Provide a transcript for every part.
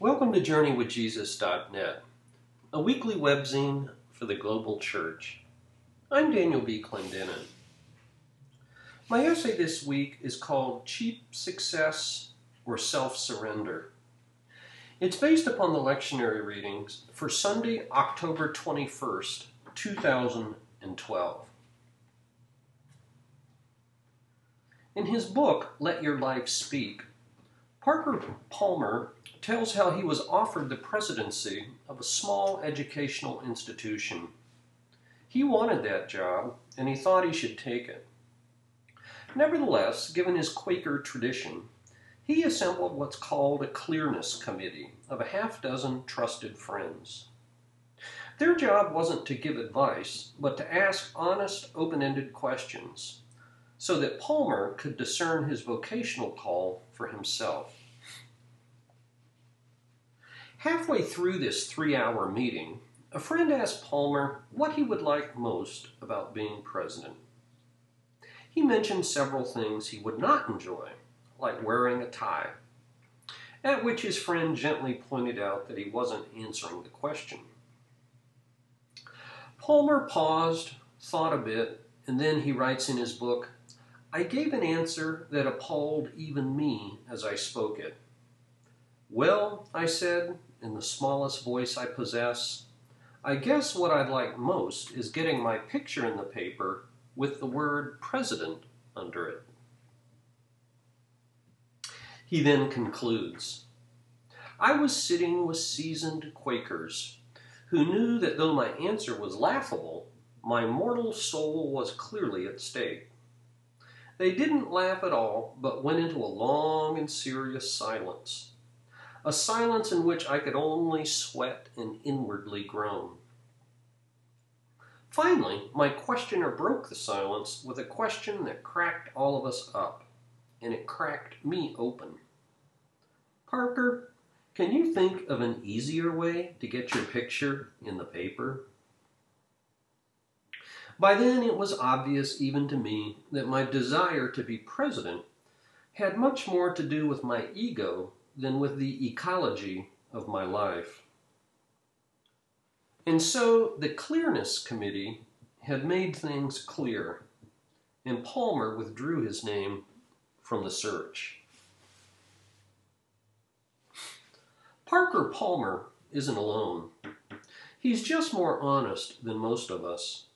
Welcome to JourneyWithJesus.net, a weekly webzine for the global church. I'm Daniel B. Clendenin. My essay this week is called Cheap Success or Self Surrender. It's based upon the lectionary readings for Sunday, October 21st, 2012. In his book, Let Your Life Speak, Parker Palmer tells how he was offered the presidency of a small educational institution. He wanted that job, and he thought he should take it. Nevertheless, given his Quaker tradition, he assembled what's called a clearness committee of a half dozen trusted friends. Their job wasn't to give advice, but to ask honest, open ended questions so that Palmer could discern his vocational call for himself. Halfway through this three hour meeting, a friend asked Palmer what he would like most about being president. He mentioned several things he would not enjoy, like wearing a tie, at which his friend gently pointed out that he wasn't answering the question. Palmer paused, thought a bit, and then he writes in his book, I gave an answer that appalled even me as I spoke it. Well, I said, in the smallest voice I possess. I guess what I'd like most is getting my picture in the paper with the word president under it. He then concludes I was sitting with seasoned Quakers who knew that though my answer was laughable, my mortal soul was clearly at stake. They didn't laugh at all, but went into a long and serious silence a silence in which I could only sweat and inwardly groan. Finally, my questioner broke the silence with a question that cracked all of us up, and it cracked me open. Parker, can you think of an easier way to get your picture in the paper? By then, it was obvious even to me that my desire to be president had much more to do with my ego than with the ecology of my life. And so the Clearness Committee had made things clear, and Palmer withdrew his name from the search. Parker Palmer isn't alone. He's just more honest than most of us,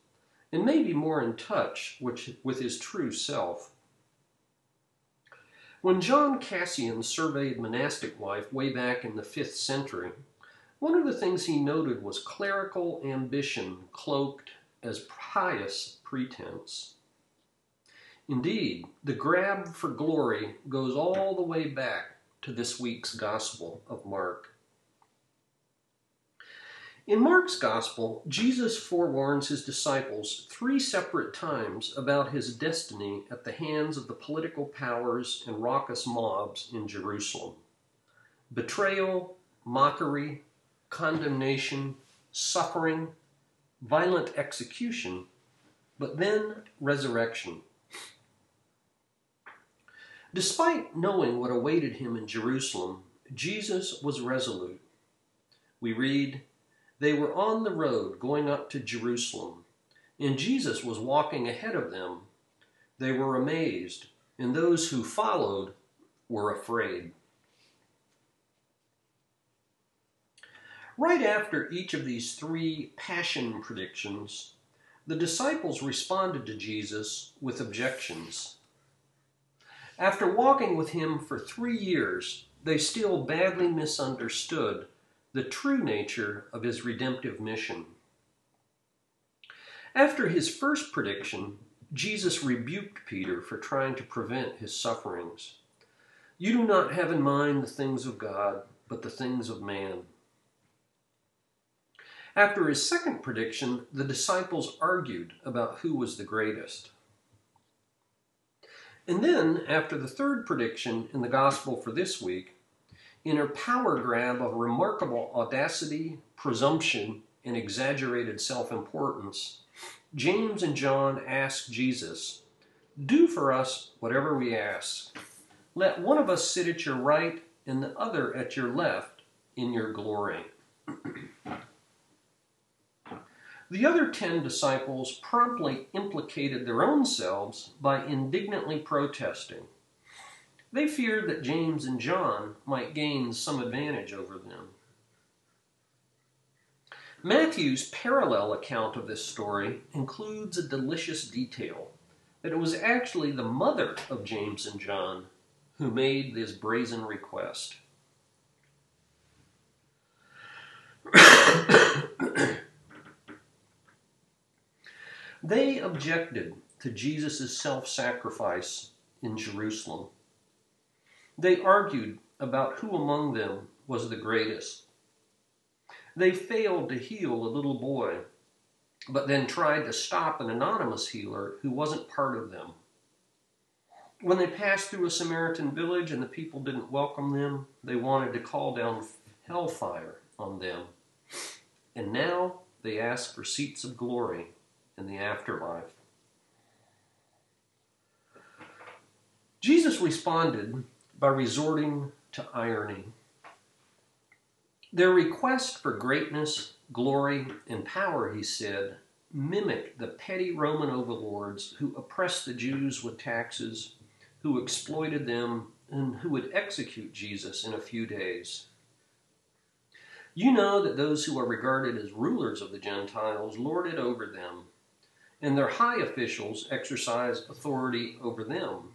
and maybe more in touch with, with his true self. When John Cassian surveyed monastic life way back in the 5th century, one of the things he noted was clerical ambition cloaked as pious pretense. Indeed, the grab for glory goes all the way back to this week's Gospel of Mark. In Mark's Gospel, Jesus forewarns his disciples three separate times about his destiny at the hands of the political powers and raucous mobs in Jerusalem betrayal, mockery, condemnation, suffering, violent execution, but then resurrection. Despite knowing what awaited him in Jerusalem, Jesus was resolute. We read, they were on the road going up to Jerusalem, and Jesus was walking ahead of them. They were amazed, and those who followed were afraid. Right after each of these three passion predictions, the disciples responded to Jesus with objections. After walking with him for three years, they still badly misunderstood the true nature of his redemptive mission. After his first prediction, Jesus rebuked Peter for trying to prevent his sufferings. You do not have in mind the things of God, but the things of man. After his second prediction, the disciples argued about who was the greatest. And then, after the third prediction in the gospel for this week, in her power grab of remarkable audacity, presumption, and exaggerated self importance, James and John ask Jesus, Do for us whatever we ask. Let one of us sit at your right and the other at your left in your glory. The other ten disciples promptly implicated their own selves by indignantly protesting. They feared that James and John might gain some advantage over them. Matthew's parallel account of this story includes a delicious detail that it was actually the mother of James and John who made this brazen request. they objected to Jesus' self sacrifice in Jerusalem. They argued about who among them was the greatest. They failed to heal a little boy, but then tried to stop an anonymous healer who wasn't part of them. When they passed through a Samaritan village and the people didn't welcome them, they wanted to call down hellfire on them. And now they ask for seats of glory in the afterlife. Jesus responded by resorting to irony. Their request for greatness, glory, and power, he said, mimicked the petty Roman overlords who oppressed the Jews with taxes, who exploited them, and who would execute Jesus in a few days. You know that those who are regarded as rulers of the Gentiles lord it over them, and their high officials exercise authority over them.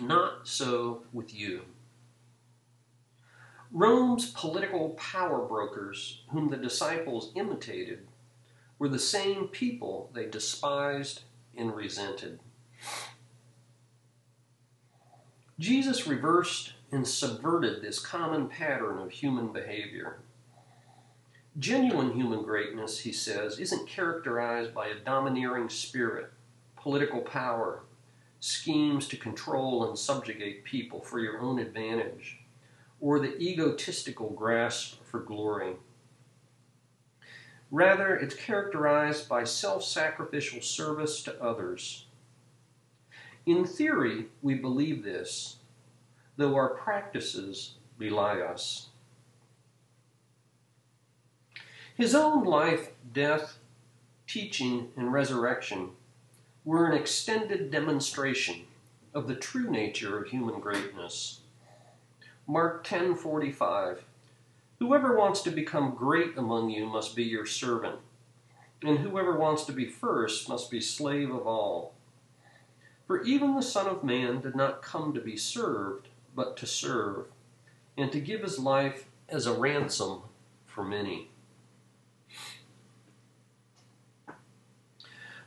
Not so with you. Rome's political power brokers, whom the disciples imitated, were the same people they despised and resented. Jesus reversed and subverted this common pattern of human behavior. Genuine human greatness, he says, isn't characterized by a domineering spirit, political power, schemes to control and subjugate people for your own advantage, or the egotistical grasp for glory. Rather, it's characterized by self sacrificial service to others. In theory, we believe this, though our practices belie us. His own life, death, teaching, and resurrection were an extended demonstration of the true nature of human greatness. Mark 10:45 Whoever wants to become great among you must be your servant, and whoever wants to be first must be slave of all. For even the Son of Man did not come to be served, but to serve, and to give his life as a ransom for many.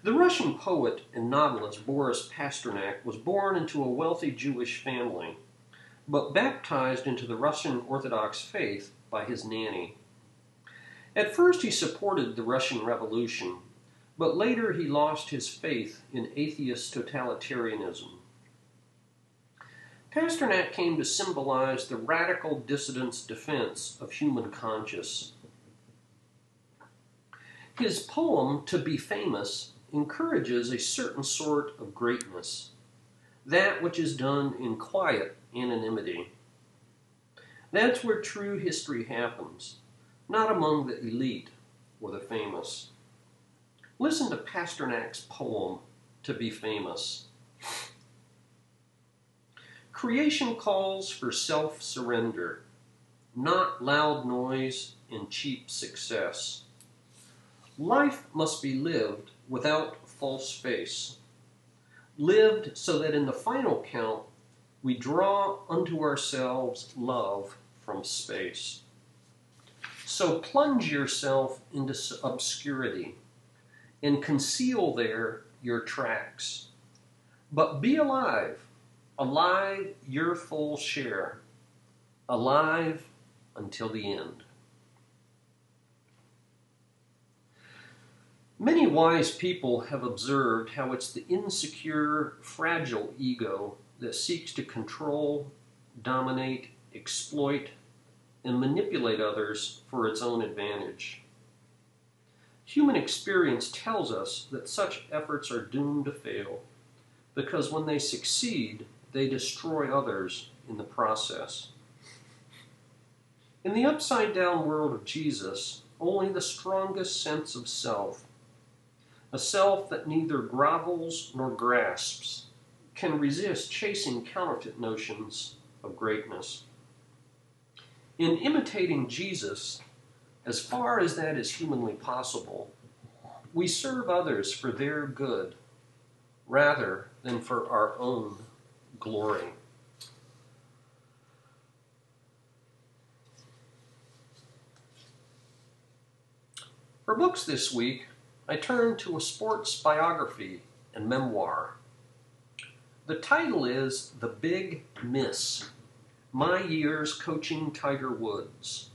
The Russian poet and novelist Boris Pasternak was born into a wealthy Jewish family, but baptized into the Russian Orthodox faith by his nanny. At first, he supported the Russian Revolution, but later he lost his faith in atheist totalitarianism. Pasternak came to symbolize the radical dissident's defense of human conscience. His poem, To Be Famous, encourages a certain sort of greatness, that which is done in quiet anonymity. That's where true history happens, not among the elite or the famous. Listen to Pasternak's poem, To Be Famous. Creation calls for self surrender, not loud noise and cheap success. Life must be lived without false face, lived so that in the final count we draw unto ourselves love from space. So plunge yourself into obscurity and conceal there your tracks. But be alive, alive your full share, alive until the end. Many wise people have observed how it's the insecure, fragile ego that seeks to control, dominate, exploit, and manipulate others for its own advantage. Human experience tells us that such efforts are doomed to fail because when they succeed, they destroy others in the process. In the upside down world of Jesus, only the strongest sense of self, a self that neither grovels nor grasps, can resist chasing counterfeit notions of greatness. In imitating Jesus, as far as that is humanly possible, we serve others for their good rather than for our own glory. For books this week, I turn to a sports biography and memoir. The title is The Big Miss My Years Coaching Tiger Woods.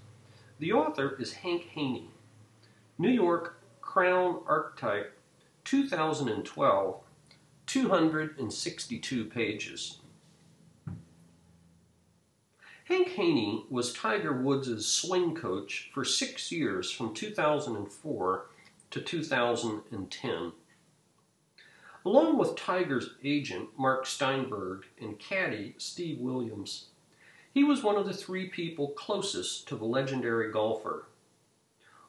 The author is Hank Haney. New York Crown Archetype, 2012, 262 pages. Hank Haney was Tiger Woods' swing coach for six years from 2004 to 2010. Along with Tiger's agent, Mark Steinberg, and caddy, Steve Williams, he was one of the three people closest to the legendary golfer.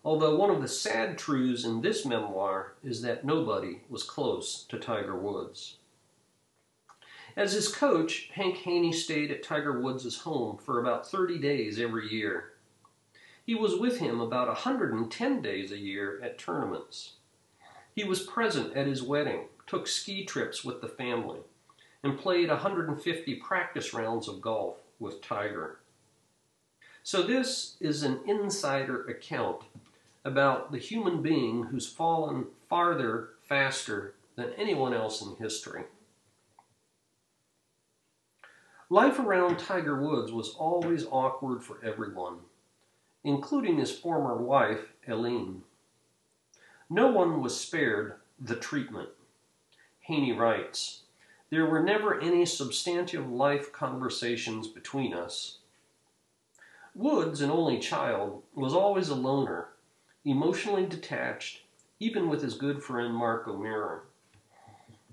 Although one of the sad truths in this memoir is that nobody was close to Tiger Woods. As his coach, Hank Haney stayed at Tiger Woods' home for about 30 days every year. He was with him about 110 days a year at tournaments. He was present at his wedding, took ski trips with the family, and played 150 practice rounds of golf with Tiger. So, this is an insider account about the human being who's fallen farther faster than anyone else in history. Life around Tiger Woods was always awkward for everyone, including his former wife, Eileen. No one was spared the treatment. Haney writes, there were never any substantive life conversations between us. Woods, an only child, was always a loner, emotionally detached, even with his good friend Mark O'Meara.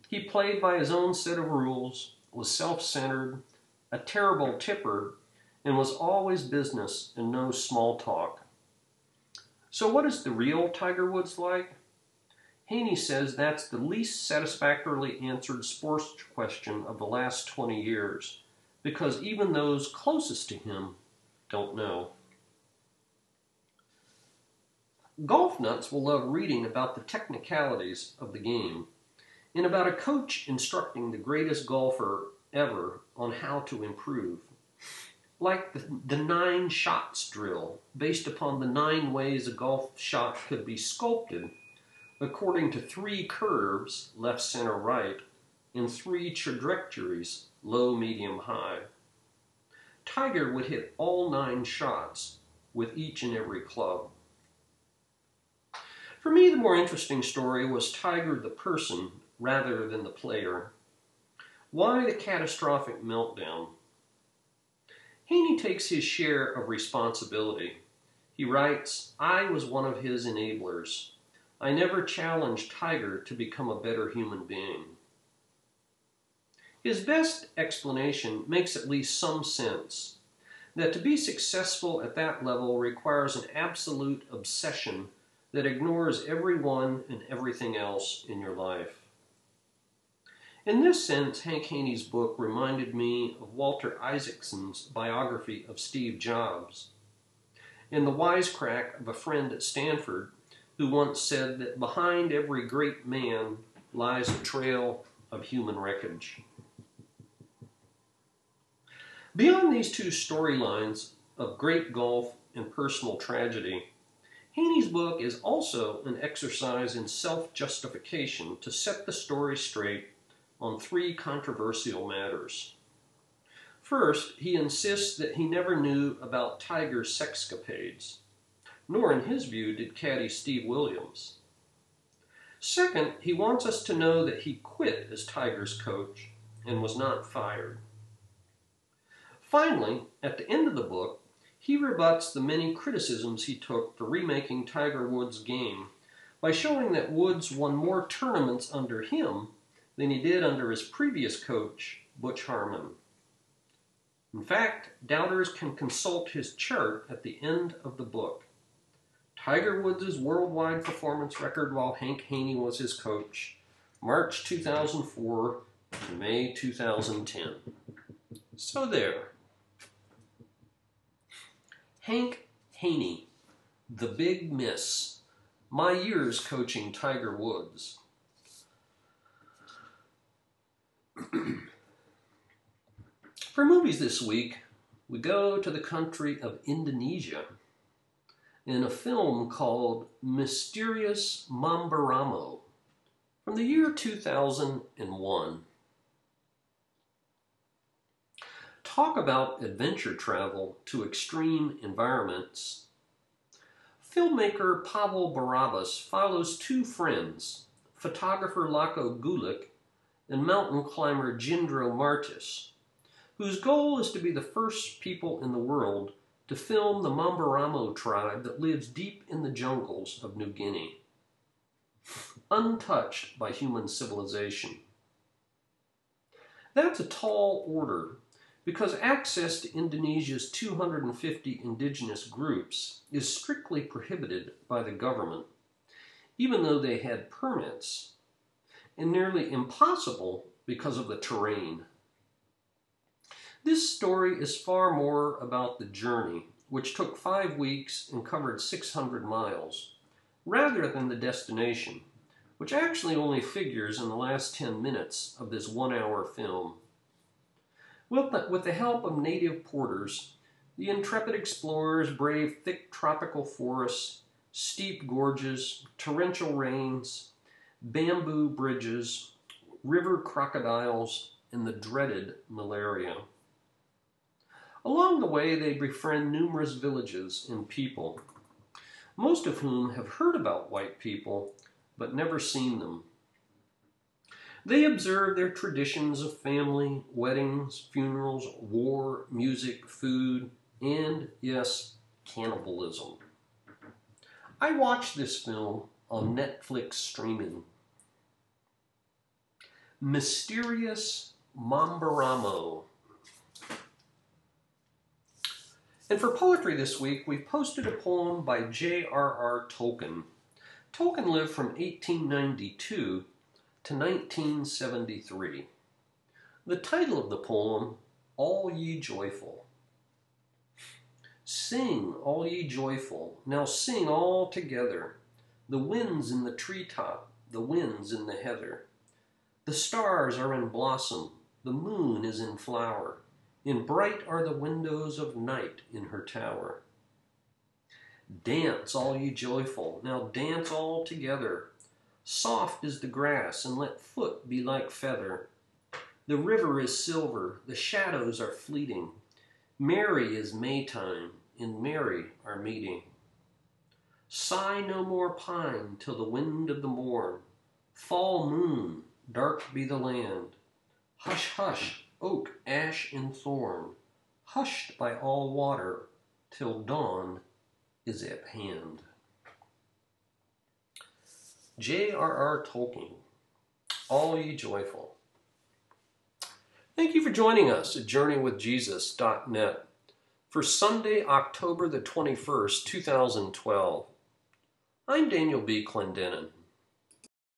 He played by his own set of rules, was self centered, a terrible tipper, and was always business and no small talk. So, what is the real Tiger Woods like? Haney says that's the least satisfactorily answered sports question of the last 20 years, because even those closest to him don't know. Golf nuts will love reading about the technicalities of the game and about a coach instructing the greatest golfer ever on how to improve. Like the, the nine shots drill, based upon the nine ways a golf shot could be sculpted according to three curves, left, center, right, and three trajectories, low, medium, high. Tiger would hit all nine shots with each and every club. For me, the more interesting story was Tiger the person rather than the player. Why the catastrophic meltdown? Haney takes his share of responsibility. He writes, I was one of his enablers. I never challenged Tiger to become a better human being. His best explanation makes at least some sense that to be successful at that level requires an absolute obsession that ignores everyone and everything else in your life. In this sense, Hank Haney's book reminded me of Walter Isaacson's biography of Steve Jobs. In The Wisecrack of a Friend at Stanford, who once said that behind every great man lies a trail of human wreckage. Beyond these two storylines of great golf and personal tragedy, Haney's book is also an exercise in self justification to set the story straight on three controversial matters. First, he insists that he never knew about Tiger's sexcapades nor in his view did caddy Steve Williams. Second, he wants us to know that he quit as Tigers coach and was not fired. Finally, at the end of the book, he rebuts the many criticisms he took for remaking Tiger Woods' game by showing that Woods won more tournaments under him than he did under his previous coach, Butch Harmon. In fact, doubters can consult his chart at the end of the book. Tiger Woods' worldwide performance record while Hank Haney was his coach, March 2004 to May 2010. So there. Hank Haney, the big miss. My years coaching Tiger Woods. For movies this week, we go to the country of Indonesia in a film called Mysterious Mamberamo from the year 2001. Talk about adventure travel to extreme environments. Filmmaker Pavel Barabas follows two friends, photographer Lako Gulik and mountain climber Jindro Martis, whose goal is to be the first people in the world to film the Mamberamo tribe that lives deep in the jungles of New Guinea, untouched by human civilization. That's a tall order because access to Indonesia's 250 indigenous groups is strictly prohibited by the government, even though they had permits, and nearly impossible because of the terrain. This story is far more about the journey, which took five weeks and covered 600 miles, rather than the destination, which actually only figures in the last 10 minutes of this one hour film. With the, with the help of native porters, the intrepid explorers brave thick tropical forests, steep gorges, torrential rains, bamboo bridges, river crocodiles, and the dreaded malaria. Along the way, they befriend numerous villages and people, most of whom have heard about white people but never seen them. They observe their traditions of family, weddings, funerals, war, music, food, and, yes, cannibalism. I watched this film on Netflix streaming. Mysterious Mamberamo And for poetry this week, we've posted a poem by J.R.R. Tolkien. Tolkien lived from 1892 to 1973. The title of the poem, All Ye Joyful. Sing, all ye joyful, now sing all together. The winds in the treetop, the winds in the heather. The stars are in blossom, the moon is in flower. In bright are the windows of night in her tower. Dance, all ye joyful, now dance all together. Soft is the grass, and let foot be like feather. The river is silver, the shadows are fleeting. Merry is Maytime, and merry our meeting. Sigh no more pine till the wind of the morn. Fall moon, dark be the land. Hush, hush, oak, ash, and thorn, hushed by all water, till dawn is at hand. J.R.R. Tolkien, All Ye Joyful. Thank you for joining us at JourneyWithJesus.net for Sunday, October the 21st, 2012. I'm Daniel B. Clendenin.